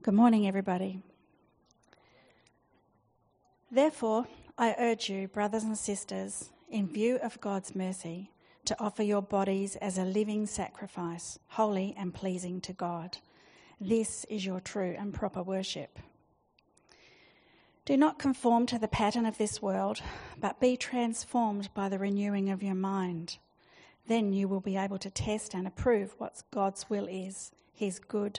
Good morning, everybody. Therefore, I urge you, brothers and sisters, in view of God's mercy, to offer your bodies as a living sacrifice, holy and pleasing to God. This is your true and proper worship. Do not conform to the pattern of this world, but be transformed by the renewing of your mind. Then you will be able to test and approve what God's will is, his good,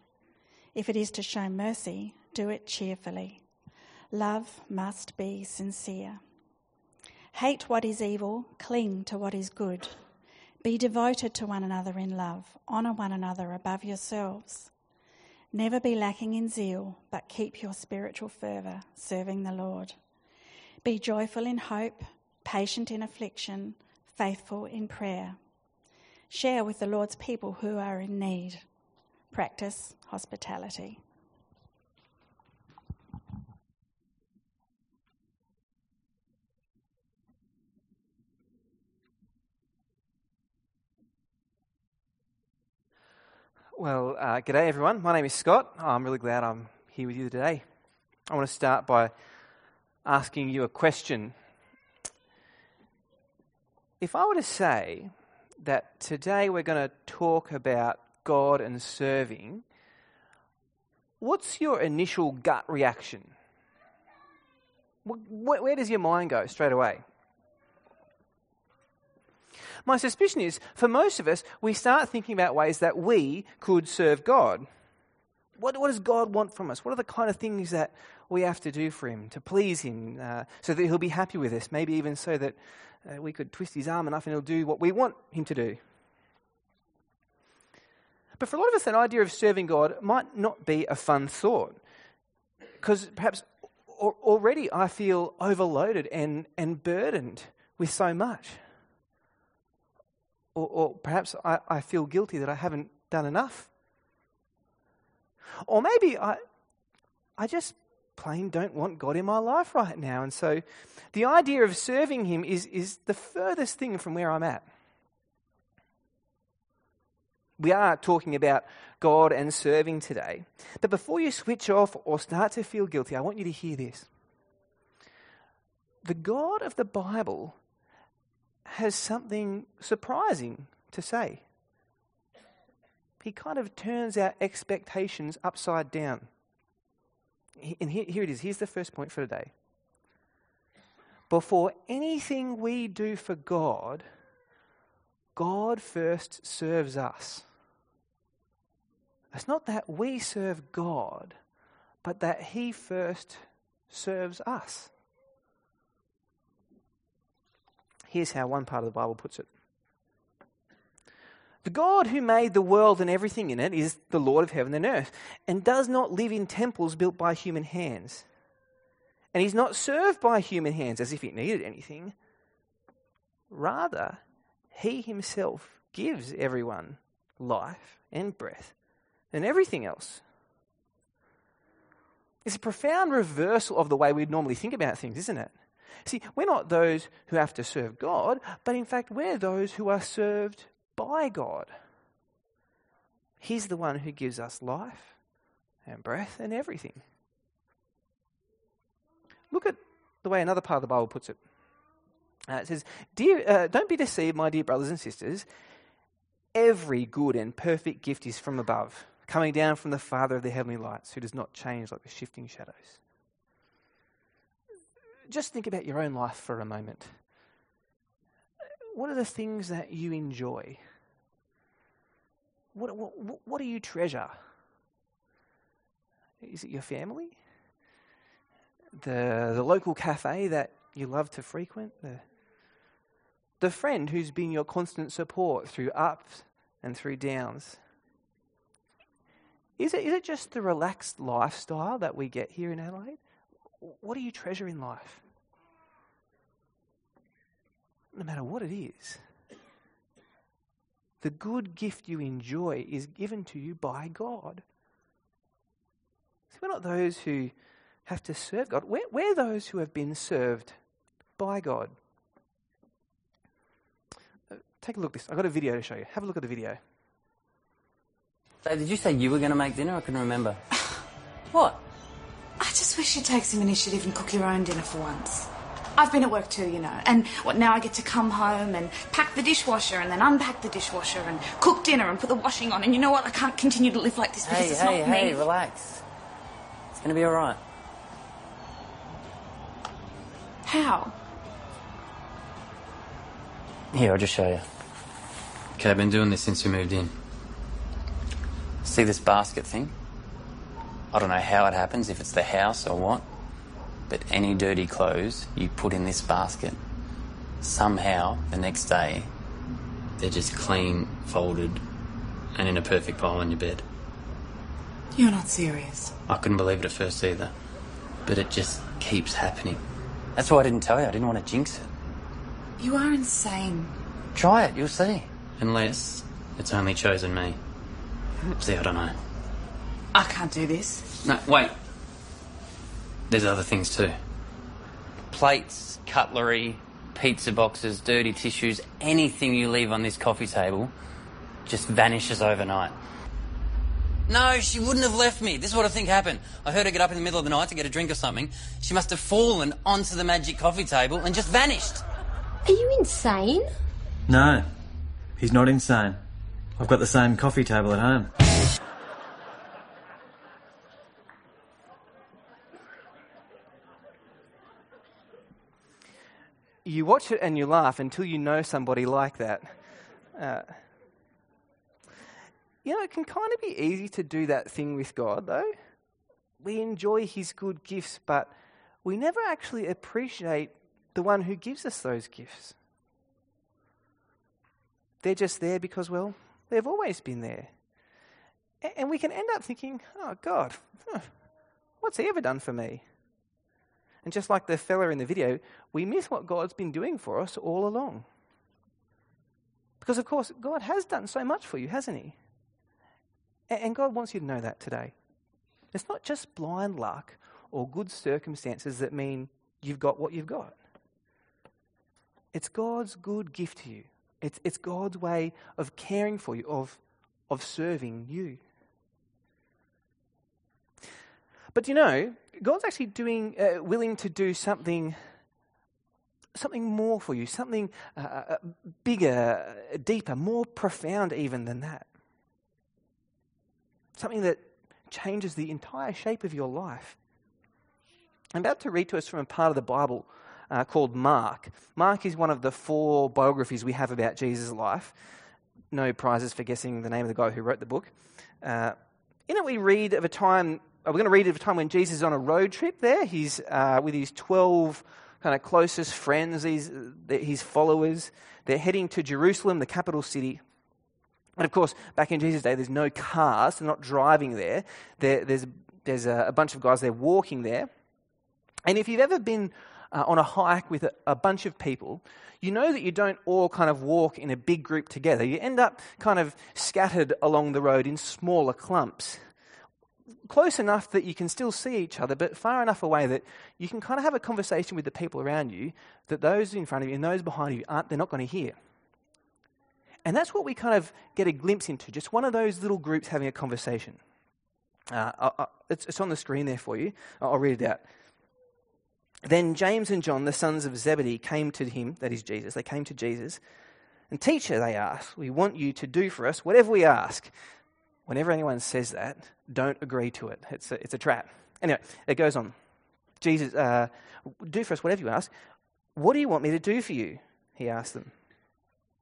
If it is to show mercy, do it cheerfully. Love must be sincere. Hate what is evil, cling to what is good. Be devoted to one another in love, honour one another above yourselves. Never be lacking in zeal, but keep your spiritual fervour, serving the Lord. Be joyful in hope, patient in affliction, faithful in prayer. Share with the Lord's people who are in need. Practice hospitality. Well, uh, g'day everyone. My name is Scott. I'm really glad I'm here with you today. I want to start by asking you a question. If I were to say that today we're going to talk about God and serving, what's your initial gut reaction? Where does your mind go straight away? My suspicion is, for most of us, we start thinking about ways that we could serve God. What, what does God want from us? What are the kind of things that we have to do for Him to please Him uh, so that He'll be happy with us? Maybe even so that uh, we could twist His arm enough and He'll do what we want Him to do. But for a lot of us, that idea of serving God might not be a fun thought. Because perhaps already I feel overloaded and, and burdened with so much. Or, or perhaps I, I feel guilty that I haven't done enough. Or maybe I, I just plain don't want God in my life right now. And so the idea of serving Him is, is the furthest thing from where I'm at. We are talking about God and serving today. But before you switch off or start to feel guilty, I want you to hear this. The God of the Bible has something surprising to say. He kind of turns our expectations upside down. And here, it is. Here's the first point for today. Before anything we do for God, God first serves us. It's not that we serve God, but that He first serves us. Here's how one part of the Bible puts it The God who made the world and everything in it is the Lord of heaven and earth, and does not live in temples built by human hands. And he's not served by human hands as if he needed anything. Rather, he himself gives everyone life and breath and everything else. It's a profound reversal of the way we'd normally think about things, isn't it? See, we're not those who have to serve God, but in fact, we're those who are served by God. He's the one who gives us life and breath and everything. Look at the way another part of the Bible puts it. Uh, it says, dear, uh, Don't be deceived, my dear brothers and sisters. Every good and perfect gift is from above, coming down from the Father of the heavenly lights, who does not change like the shifting shadows. just think about your own life for a moment. What are the things that you enjoy? What, what, what do you treasure? Is it your family? The, the local cafe that you love to frequent? The, the friend who's been your constant support through ups and through downs? Is it, is it just the relaxed lifestyle that we get here in Adelaide? What do you treasure in life? No matter what it is, the good gift you enjoy is given to you by God. We're not those who have to serve God, we're, we're those who have been served by God. Uh, take a look at this. I've got a video to show you. Have a look at the video. Dave, did you say you were going to make dinner? I couldn't remember. what? I just wish you'd take some initiative and cook your own dinner for once. I've been at work too, you know, and what now I get to come home and pack the dishwasher and then unpack the dishwasher and cook dinner and put the washing on. And you know what? I can't continue to live like this because Hey, it's hey, not hey, me. relax. It's going to be all right. How? Here, I'll just show you. Okay, I've been doing this since we moved in. See this basket thing? I don't know how it happens, if it's the house or what, but any dirty clothes you put in this basket, somehow the next day they're just clean, folded, and in a perfect pile on your bed. You're not serious. I couldn't believe it at first either, but it just keeps happening. That's why I didn't tell you. I didn't want to jinx it. You are insane. Try it, you'll see. Unless it's only chosen me. See, I don't know. I can't do this. No, wait. There's other things too. Plates, cutlery, pizza boxes, dirty tissues, anything you leave on this coffee table just vanishes overnight. No, she wouldn't have left me. This is what I think happened. I heard her get up in the middle of the night to get a drink or something. She must have fallen onto the magic coffee table and just vanished. Are you insane? No, he's not insane. I've got the same coffee table at home. You watch it and you laugh until you know somebody like that. Uh, you know, it can kind of be easy to do that thing with God, though. We enjoy His good gifts, but we never actually appreciate the one who gives us those gifts. They're just there because, well, they've always been there. And we can end up thinking, oh, God, what's He ever done for me? And just like the fella in the video, we miss what God's been doing for us all along. Because, of course, God has done so much for you, hasn't He? And God wants you to know that today. It's not just blind luck or good circumstances that mean you've got what you've got. It's God's good gift to you. It's, it's God's way of caring for you, of, of serving you. But you know, God's actually doing, uh, willing to do something, something more for you, something uh, uh, bigger, uh, deeper, more profound even than that. Something that changes the entire shape of your life. I'm about to read to us from a part of the Bible uh, called Mark. Mark is one of the four biographies we have about Jesus' life. No prizes for guessing the name of the guy who wrote the book. Uh, in it, we read of a time, uh, we're going to read of a time when Jesus is on a road trip there. He's uh, with his 12 kind of closest friends, his, his followers. They're heading to Jerusalem, the capital city. And of course, back in Jesus' day, there's no cars, they're not driving there. there there's there's a, a bunch of guys there walking there. And if you've ever been uh, on a hike with a, a bunch of people, you know that you don't all kind of walk in a big group together. You end up kind of scattered along the road in smaller clumps. Close enough that you can still see each other, but far enough away that you can kind of have a conversation with the people around you that those in front of you and those behind you aren't, they're not going to hear. And that's what we kind of get a glimpse into, just one of those little groups having a conversation. Uh, I, I, it's, it's on the screen there for you. I'll read it out. Then James and John, the sons of Zebedee, came to him, that is Jesus, they came to Jesus. And teacher, they asked, we want you to do for us whatever we ask. Whenever anyone says that, don't agree to it. It's a, it's a trap. Anyway, it goes on. Jesus, uh, do for us whatever you ask. What do you want me to do for you? He asked them.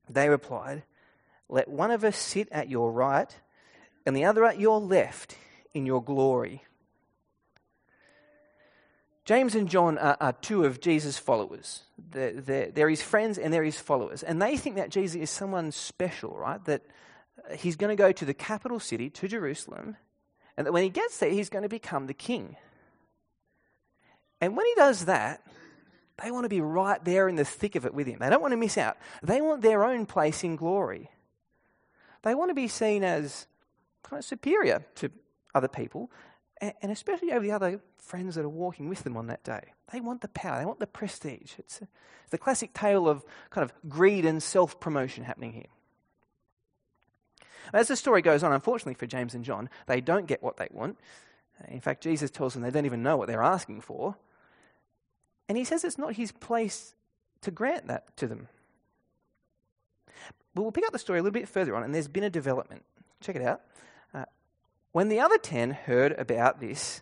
They replied, Let one of us sit at your right and the other at your left in your glory. James and John are, are two of Jesus' followers. They're, they're, they're, his friends and they're his followers. And they think that Jesus is someone special, right? That uh, he's going to go to the capital city, to Jerusalem, and that when he gets there, he's going to become the king. And when he does that, they want to be right there in the thick of it with him. They don't want to miss out. They want their own place in glory. They want to be seen as kind of superior to other people and especially over the other friends that are walking with them on that day. They want the power, they want the prestige. It's, a, it's the classic tale of kind of greed and self promotion happening here. As the story goes on, unfortunately for James and John, they don't get what they want. In fact, Jesus tells them they don't even know what they're asking for. And he says it's not his place to grant that to them. But we'll pick up the story a little bit further on, and there's been a development. Check it out. When the other ten heard about this,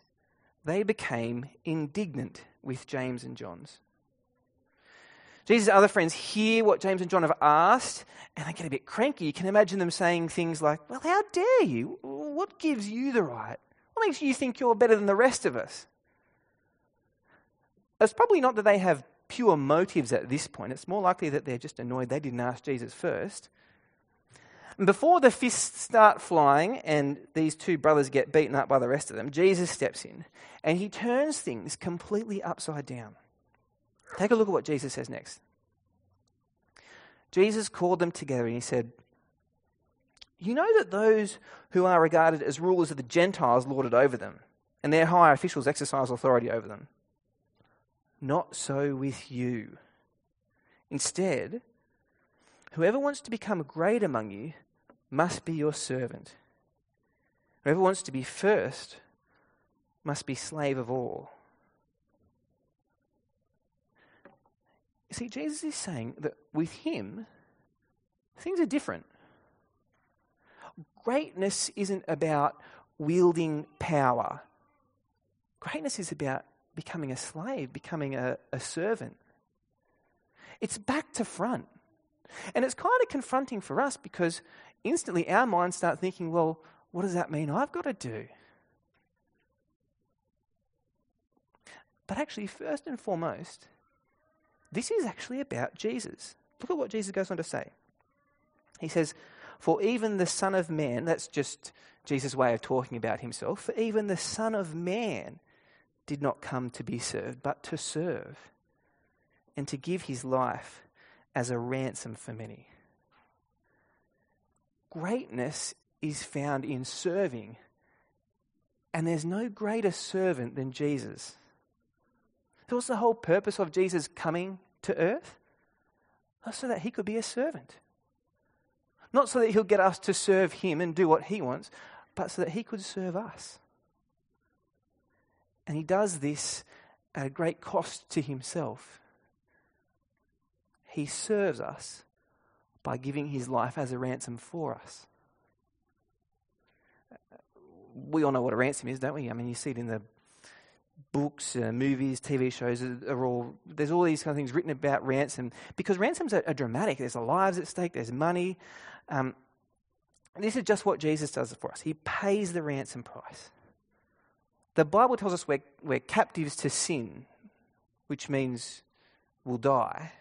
they became indignant with James and John's. Jesus' other friends hear what James and John have asked and they get a bit cranky. You can imagine them saying things like, Well, how dare you? What gives you the right? What makes you think you're better than the rest of us? It's probably not that they have pure motives at this point. It's more likely that they're just annoyed they didn't ask Jesus first. Before the fists start flying and these two brothers get beaten up by the rest of them, Jesus steps in and he turns things completely upside down. Take a look at what Jesus says next. Jesus called them together and he said, You know that those who are regarded as rulers of the Gentiles lord it over them, and their higher officials exercise authority over them. Not so with you. Instead, whoever wants to become great among you must be your servant. Whoever wants to be first must be slave of all. You see, Jesus is saying that with him, things are different. Greatness isn't about wielding power, greatness is about becoming a slave, becoming a, a servant. It's back to front. And it's kind of confronting for us because instantly our minds start thinking, well, what does that mean I've got to do? But actually, first and foremost, this is actually about Jesus. Look at what Jesus goes on to say. He says, For even the Son of Man, that's just Jesus' way of talking about himself, for even the Son of Man did not come to be served, but to serve and to give his life as a ransom for many. Greatness is found in serving, and there's no greater servant than Jesus. So, what's the whole purpose of Jesus coming to earth? so that he could be a servant. Not so that he'll get us to serve him and do what he wants, but so that he could serve us. And he does this at a great cost to himself. He serves us by giving his life as a ransom for us. We all know what a ransom is, don't we? I mean, you see it in the books, uh, movies, TV shows are all there's all these kind of things written about ransom because ransoms are, are dramatic. There's lives at stake. There's money. Um, this is just what Jesus does for us. He pays the ransom price. The Bible tells us we're, we're captives to sin, which means we'll die.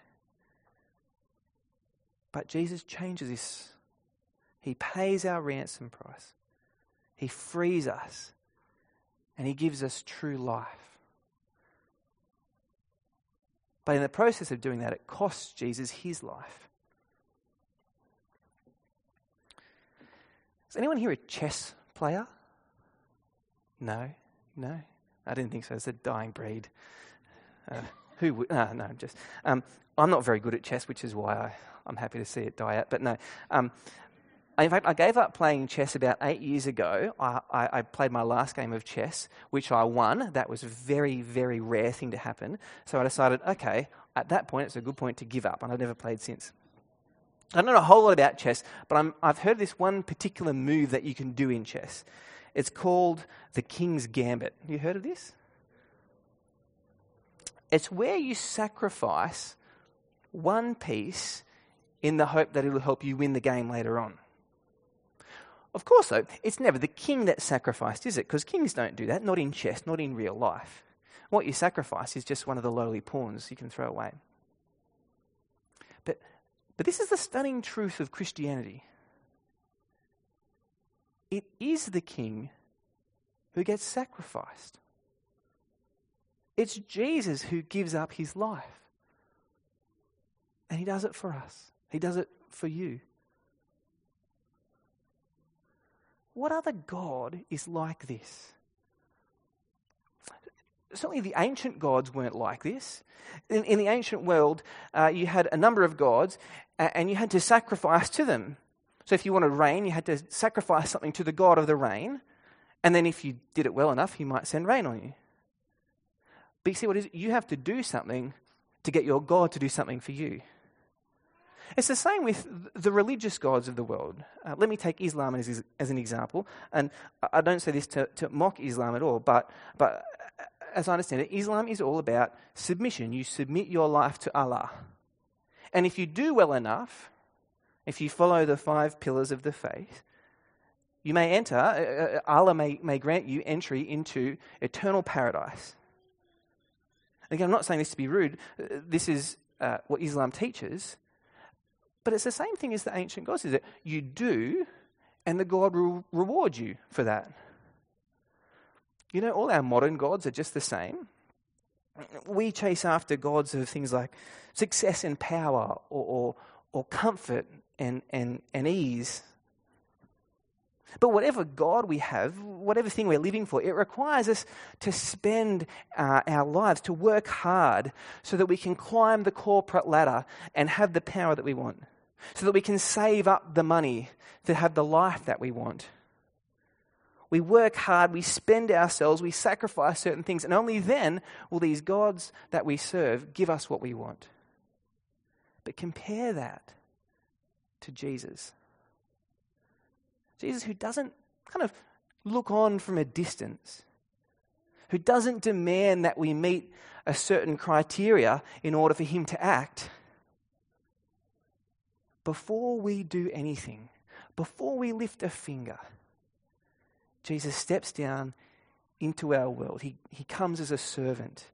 But Jesus changes this. He pays our ransom price, He frees us, and He gives us true life. But in the process of doing that, it costs Jesus his life. Is anyone here a chess player? No, no, I didn't think so. It's a dying breed. Uh, who would? Ah, no, just. Um, I'm not very good at chess, which is why I, I'm happy to see it die out. But no. Um, in fact, I gave up playing chess about eight years ago. I, I, I, played my last game of chess, which I won. That was a very, very rare thing to happen. So I decided, okay, at that point, it's a good point to give up, and I've never played since. I don't know a whole lot about chess, but i have heard this one particular move that you can do in chess. It's called the King's Gambit. You heard of this? It's where you sacrifice one piece in the hope that it'll help you win the game later on. Of course, though, it's never the king that's sacrificed, is it? Because kings don't do that, not in chess, not in real life. What you sacrifice is just one of the lowly pawns you can throw away. But, but this is the stunning truth of Christianity it is the king who gets sacrificed. It's Jesus who gives up his life. And he does it for us, he does it for you. What other God is like this? Certainly, the ancient gods weren't like this. In, in the ancient world, uh, you had a number of gods, and you had to sacrifice to them. So, if you wanted rain, you had to sacrifice something to the god of the rain, and then if you did it well enough, he might send rain on you. But you see what is You have to do something to get your God to do something for you. It's the same with the religious gods of the world. Uh, let me take Islam as, as an example. And I don't say this to, to mock Islam at all, but, but as I understand it, Islam is all about submission. You submit your life to Allah. And if you do well enough, if you follow the five pillars of the faith, you may enter, uh, uh Allah may, may grant you entry into eternal paradise. Again, I'm not saying this to be rude. Uh, this is uh, what Islam teaches. But it's the same thing as the ancient gods, is that you do, and the God will reward you for that. You know, all our modern gods are just the same. We chase after gods of things like success and power, or, or, or comfort and, and, and ease. But whatever God we have, whatever thing we're living for, it requires us to spend uh, our lives, to work hard, so that we can climb the corporate ladder and have the power that we want so that we can save up the money to have the life that we want. We work hard, we spend ourselves, we sacrifice certain things, and only then will these gods that we serve give us what we want. But compare that to Jesus. Jesus, who doesn't kind of look on from a distance, who doesn't demand that we meet a certain criteria in order for him to act before we do anything, before we lift a finger, Jesus steps down into our world. He, he comes as a servant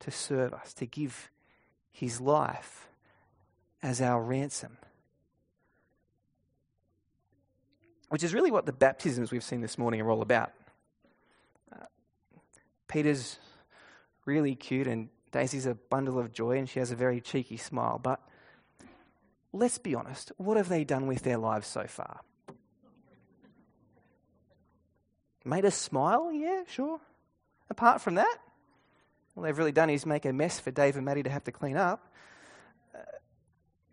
to serve us, to give his life as our ransom. Which is really what the baptisms we've seen this morning are all about. Uh, Peter's really cute, and Daisy's a bundle of joy, and she has a very cheeky smile. But let's be honest, what have they done with their lives so far? Made us smile? Yeah, sure. Apart from that, all they've really done is make a mess for Dave and Maddie to have to clean up. Uh,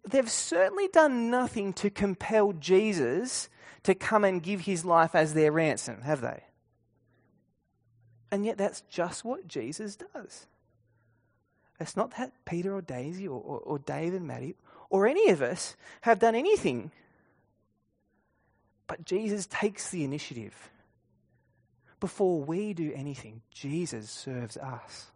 they've certainly done nothing to compel Jesus to come and give his life as their ransom, have they? And yet, that's just what Jesus does. It's not that Peter or Daisy or, or, or Dave and Maddie or any of us have done anything. But Jesus takes the initiative. Before we do anything, Jesus serves us.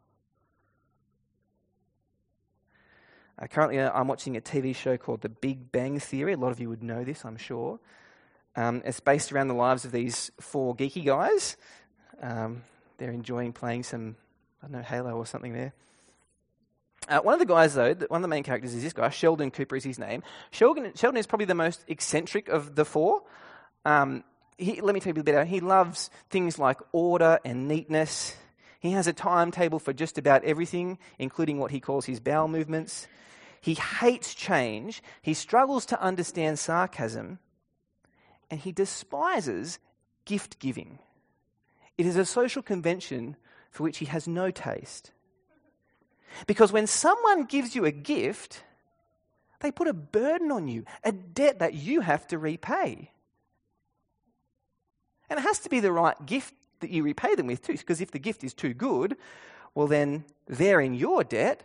Uh, currently, uh, I'm watching a TV show called The Big Bang Theory. A lot of you would know this, I'm sure. Um, it's based around the lives of these four geeky guys. Um, they're enjoying playing some, I don't know, Halo or something there. Uh, one of the guys, though, one of the main characters is this guy, Sheldon Cooper is his name. Sheldon, Sheldon is probably the most eccentric of the four. Um, he, let me tell you a bit about him. He loves things like order and neatness. He has a timetable for just about everything, including what he calls his bowel movements. He hates change. He struggles to understand sarcasm. And he despises gift giving. It is a social convention for which he has no taste. Because when someone gives you a gift, they put a burden on you, a debt that you have to repay. And it has to be the right gift that you repay them with, too, because if the gift is too good, well, then they're in your debt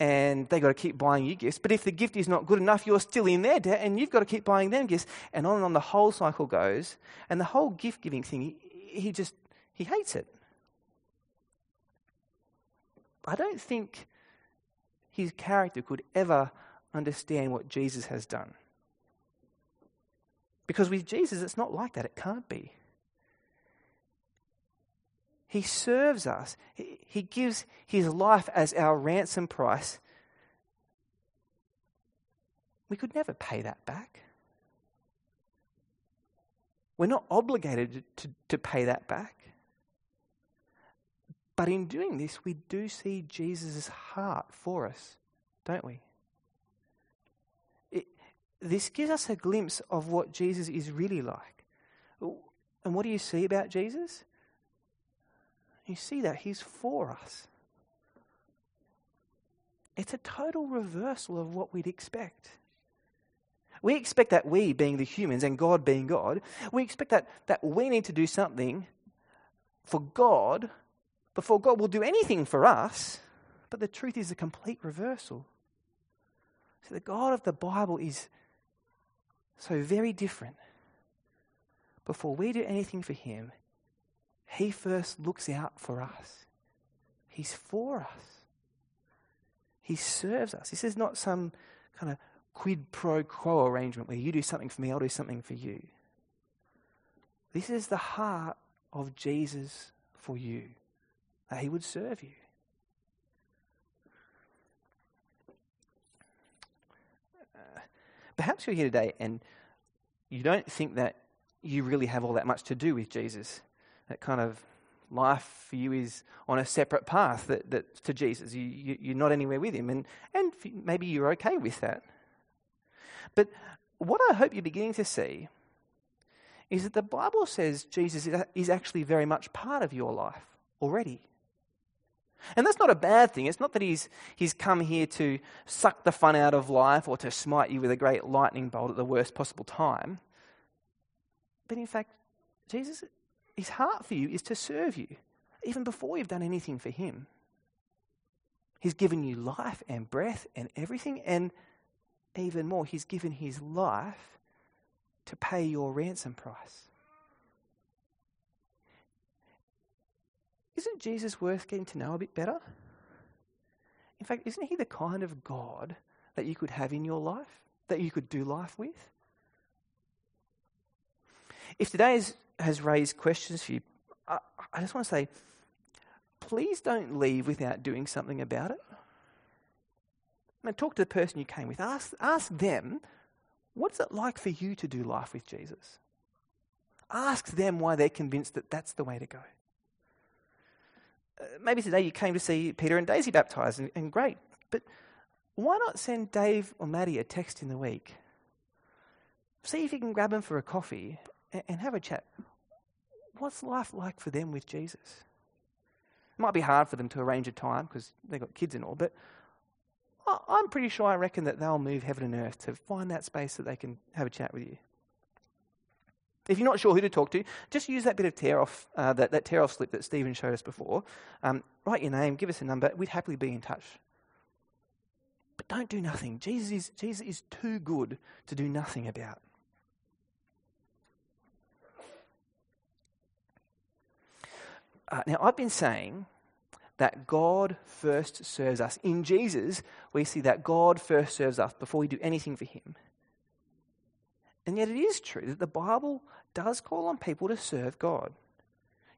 and they've got to keep buying you gifts. But if the gift is not good enough, you're still in their debt and you've got to keep buying them gifts. And on and on the whole cycle goes. And the whole gift giving thing, he, just, he hates it. I don't think his character could ever understand what Jesus has done. Because with Jesus, it's not like that. It can't be. He serves us, He gives His life as our ransom price. We could never pay that back. We're not obligated to, to pay that back. But in doing this, we do see Jesus' heart for us, don't we? It, this gives us a glimpse of what Jesus is really like. And what do you see about Jesus? You see that he's for us. It's a total reversal of what we'd expect. We expect that we, being the humans and God being God, we expect that, that we need to do something for God before God will do anything for us. But the truth is a complete reversal. So the God of the Bible is so very different. Before we do anything for Him, He first looks out for us. He's for us. He serves us. This is not some kind of quid pro quo arrangement where you do something for me, I'll do something for you. This is the heart of Jesus for you, that he would serve you. Uh, perhaps you're here today and you don't think that you really have all that much to do with Jesus. That kind of life for you is on a separate path that, that to Jesus. You, you, you're not anywhere with him. And, and maybe you're okay with that. But what I hope you're beginning to see is that the Bible says Jesus is actually very much part of your life already. And that's not a bad thing. It's not that he's, he's come here to suck the fun out of life or to smite you with a great lightning bolt at the worst possible time. But in fact, Jesus, his heart for you is to serve you, even before you've done anything for him. He's given you life and breath and everything, and even more, he's given his life to pay your ransom price. Isn't Jesus worth getting to know a bit better? In fact, isn't he the kind of God that you could have in your life, that you could do life with? If today has raised questions for you, I, I just want to say, please don't leave without doing something about it. Mean, talk to the person you came with. Ask, ask them, what's it like for you to do life with Jesus? Ask them why they're convinced that that's the way to go. Uh, maybe today you came to see Peter and Daisy baptized, and, and great. But why not send Dave or Maddie a text in the week? See if you can grab them for a coffee and, and have a chat. What's life like for them with Jesus? It might be hard for them to arrange a time because they've got kids and all, but I'm pretty sure I reckon that they'll move heaven and earth to find that space that they can have a chat with you. If you're not sure who to talk to, just use that bit of tear off, uh, that, that tear off slip that Stephen showed us before. Um, write your name, give us a number. We'd happily be in touch. But don't do nothing. Jesus is, Jesus is too good to do nothing about. Uh, now, I've been saying that God first serves us. In Jesus, we see that God first serves us before we do anything for Him. And yet, it is true that the Bible does call on people to serve God.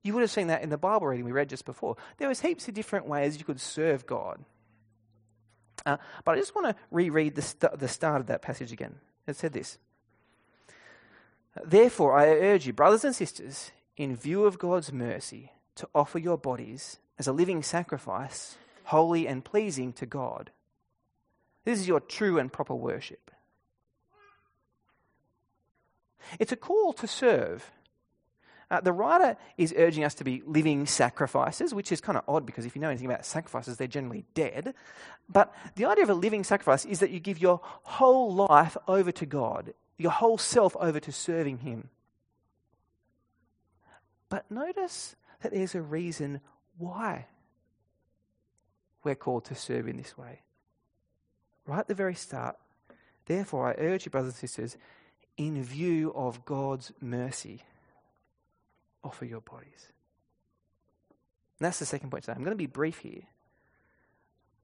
You would have seen that in the Bible reading we read just before. There was heaps of different ways you could serve God. Uh, but I just want to reread the, st- the start of that passage again. It said this Therefore, I urge you, brothers and sisters, in view of God's mercy, to offer your bodies as a living sacrifice, holy and pleasing to God. This is your true and proper worship. It's a call to serve. Uh, the writer is urging us to be living sacrifices, which is kind of odd because if you know anything about sacrifices, they're generally dead. But the idea of a living sacrifice is that you give your whole life over to God, your whole self over to serving Him. But notice that there's a reason why we're called to serve in this way. Right at the very start, therefore, I urge you, brothers and sisters, in view of God's mercy, offer your bodies. And that's the second point today. I'm going to be brief here.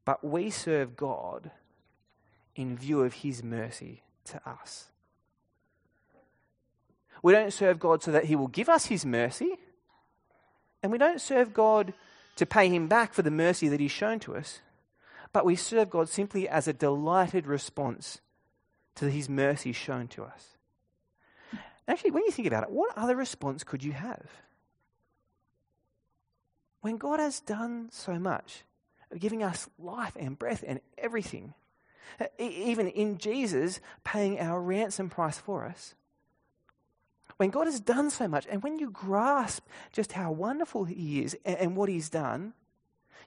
but we serve God in view of his mercy to us. We don't serve God so that he will give us his mercy, and we don't serve God to pay him back for the mercy that he's shown to us, but we serve God simply as a delighted response to his mercy shown to us. Actually, when you think about it, what other response could you have? When God has done so much, giving us life and breath and everything, even in Jesus paying our ransom price for us. When God has done so much, and when you grasp just how wonderful He is and, and what He's done,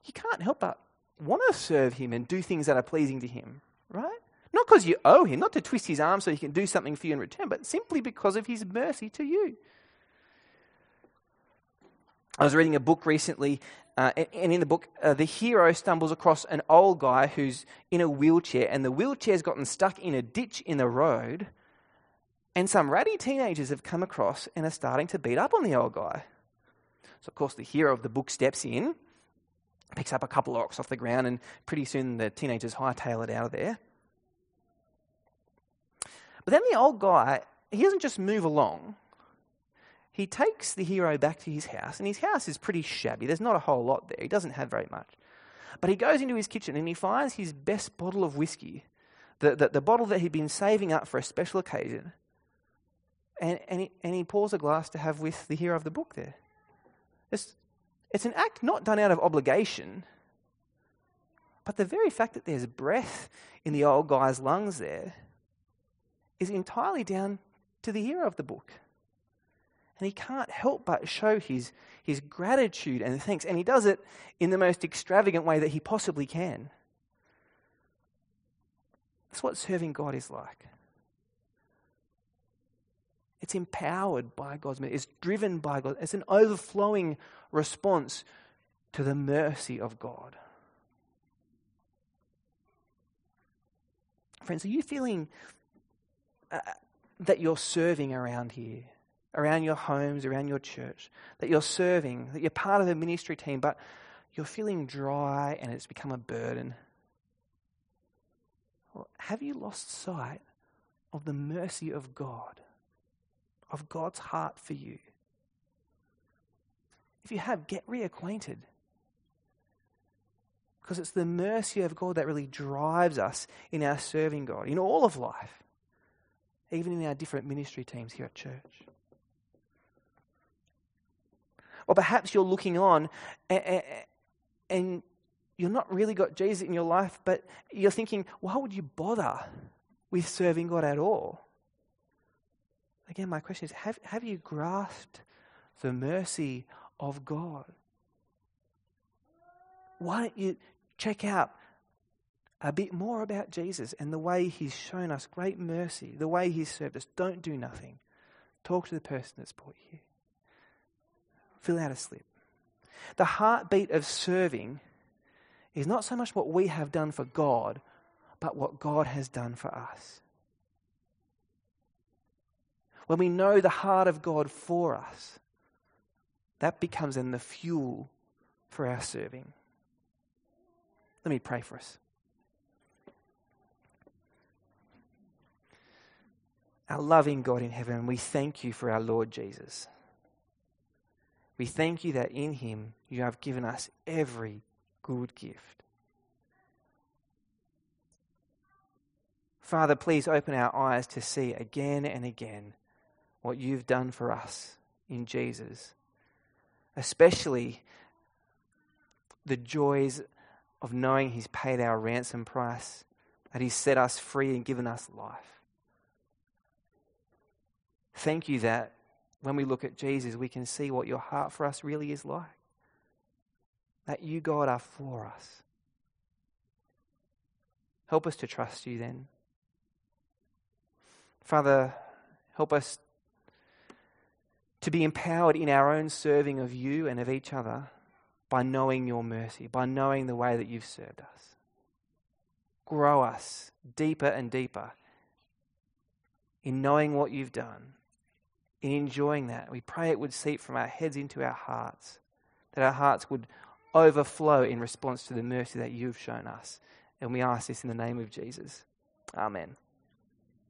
you can't help but want to serve Him and do things that are pleasing to Him, right? Not because you owe Him, not to twist His arm so He can do something for you in return, but simply because of His mercy to you. I was reading a book recently, uh, and in the book, uh, the hero stumbles across an old guy who's in a wheelchair, and the wheelchair's gotten stuck in a ditch in the road. And some ratty teenagers have come across and are starting to beat up on the old guy. So, of course, the hero of the book steps in, picks up a couple of rocks off the ground, and pretty soon the teenagers hightail it out of there. But then the old guy, he doesn't just move along he takes the hero back to his house, and his house is pretty shabby. There's not a whole lot there. He doesn't have very much. But he goes into his kitchen and he finds his best bottle of whiskey, the, the, the bottle that he'd been saving up for a special occasion. And, and, he, and he pours a glass to have with the hero of the book there. It's, it's an act not done out of obligation, but the very fact that there's breath in the old guy's lungs there is entirely down to the hero of the book. And he can't help but show his, his gratitude and thanks. And he does it in the most extravagant way that he possibly can. That's what serving God is like. It's empowered by God's mercy. It's driven by God. It's an overflowing response to the mercy of God. Friends, are you feeling uh, that you're serving around here? around your homes, around your church, that you're serving, that you're part of a ministry team, but you're feeling dry and it's become a burden. Well, have you lost sight of the mercy of God, of God's heart for you? If you have, get reacquainted. Because it's the mercy of God that really drives us in our serving God, in all of life, even in our different ministry teams here at church. Or perhaps you're looking on and, you're not really got Jesus in your life, but you're thinking, why would you bother with serving God at all? Again, my question is have, have you grasped the mercy of God? Why don't you check out a bit more about Jesus and the way he's shown us great mercy, the way he's served us? Don't do nothing. Talk to the person that's brought you here fill out a slip. The heartbeat of serving is not so much what we have done for God, but what God has done for us. When we know the heart of God for us, that becomes then the fuel for our serving. Let me pray for us. Our loving God in heaven, we thank you for our Lord Jesus. We thank you that in him you have given us every good gift. Father, please open our eyes to see again and again what you've done for us in Jesus, especially the joys of knowing He's paid our ransom price, that He's set us free and given us life. Thank you that when we look at Jesus, we can see what your heart for us really is like. That you, God, are for us. Help us to trust you then. Father, help us to be empowered in our own serving of you and of each other by knowing your mercy, by knowing the way that you've served us. Grow us deeper and deeper in knowing what you've done in enjoying that. We pray it would seep from our heads into our hearts, that our hearts would overflow in response to the mercy that you've shown us. And we ask this in the name of Jesus. Amen.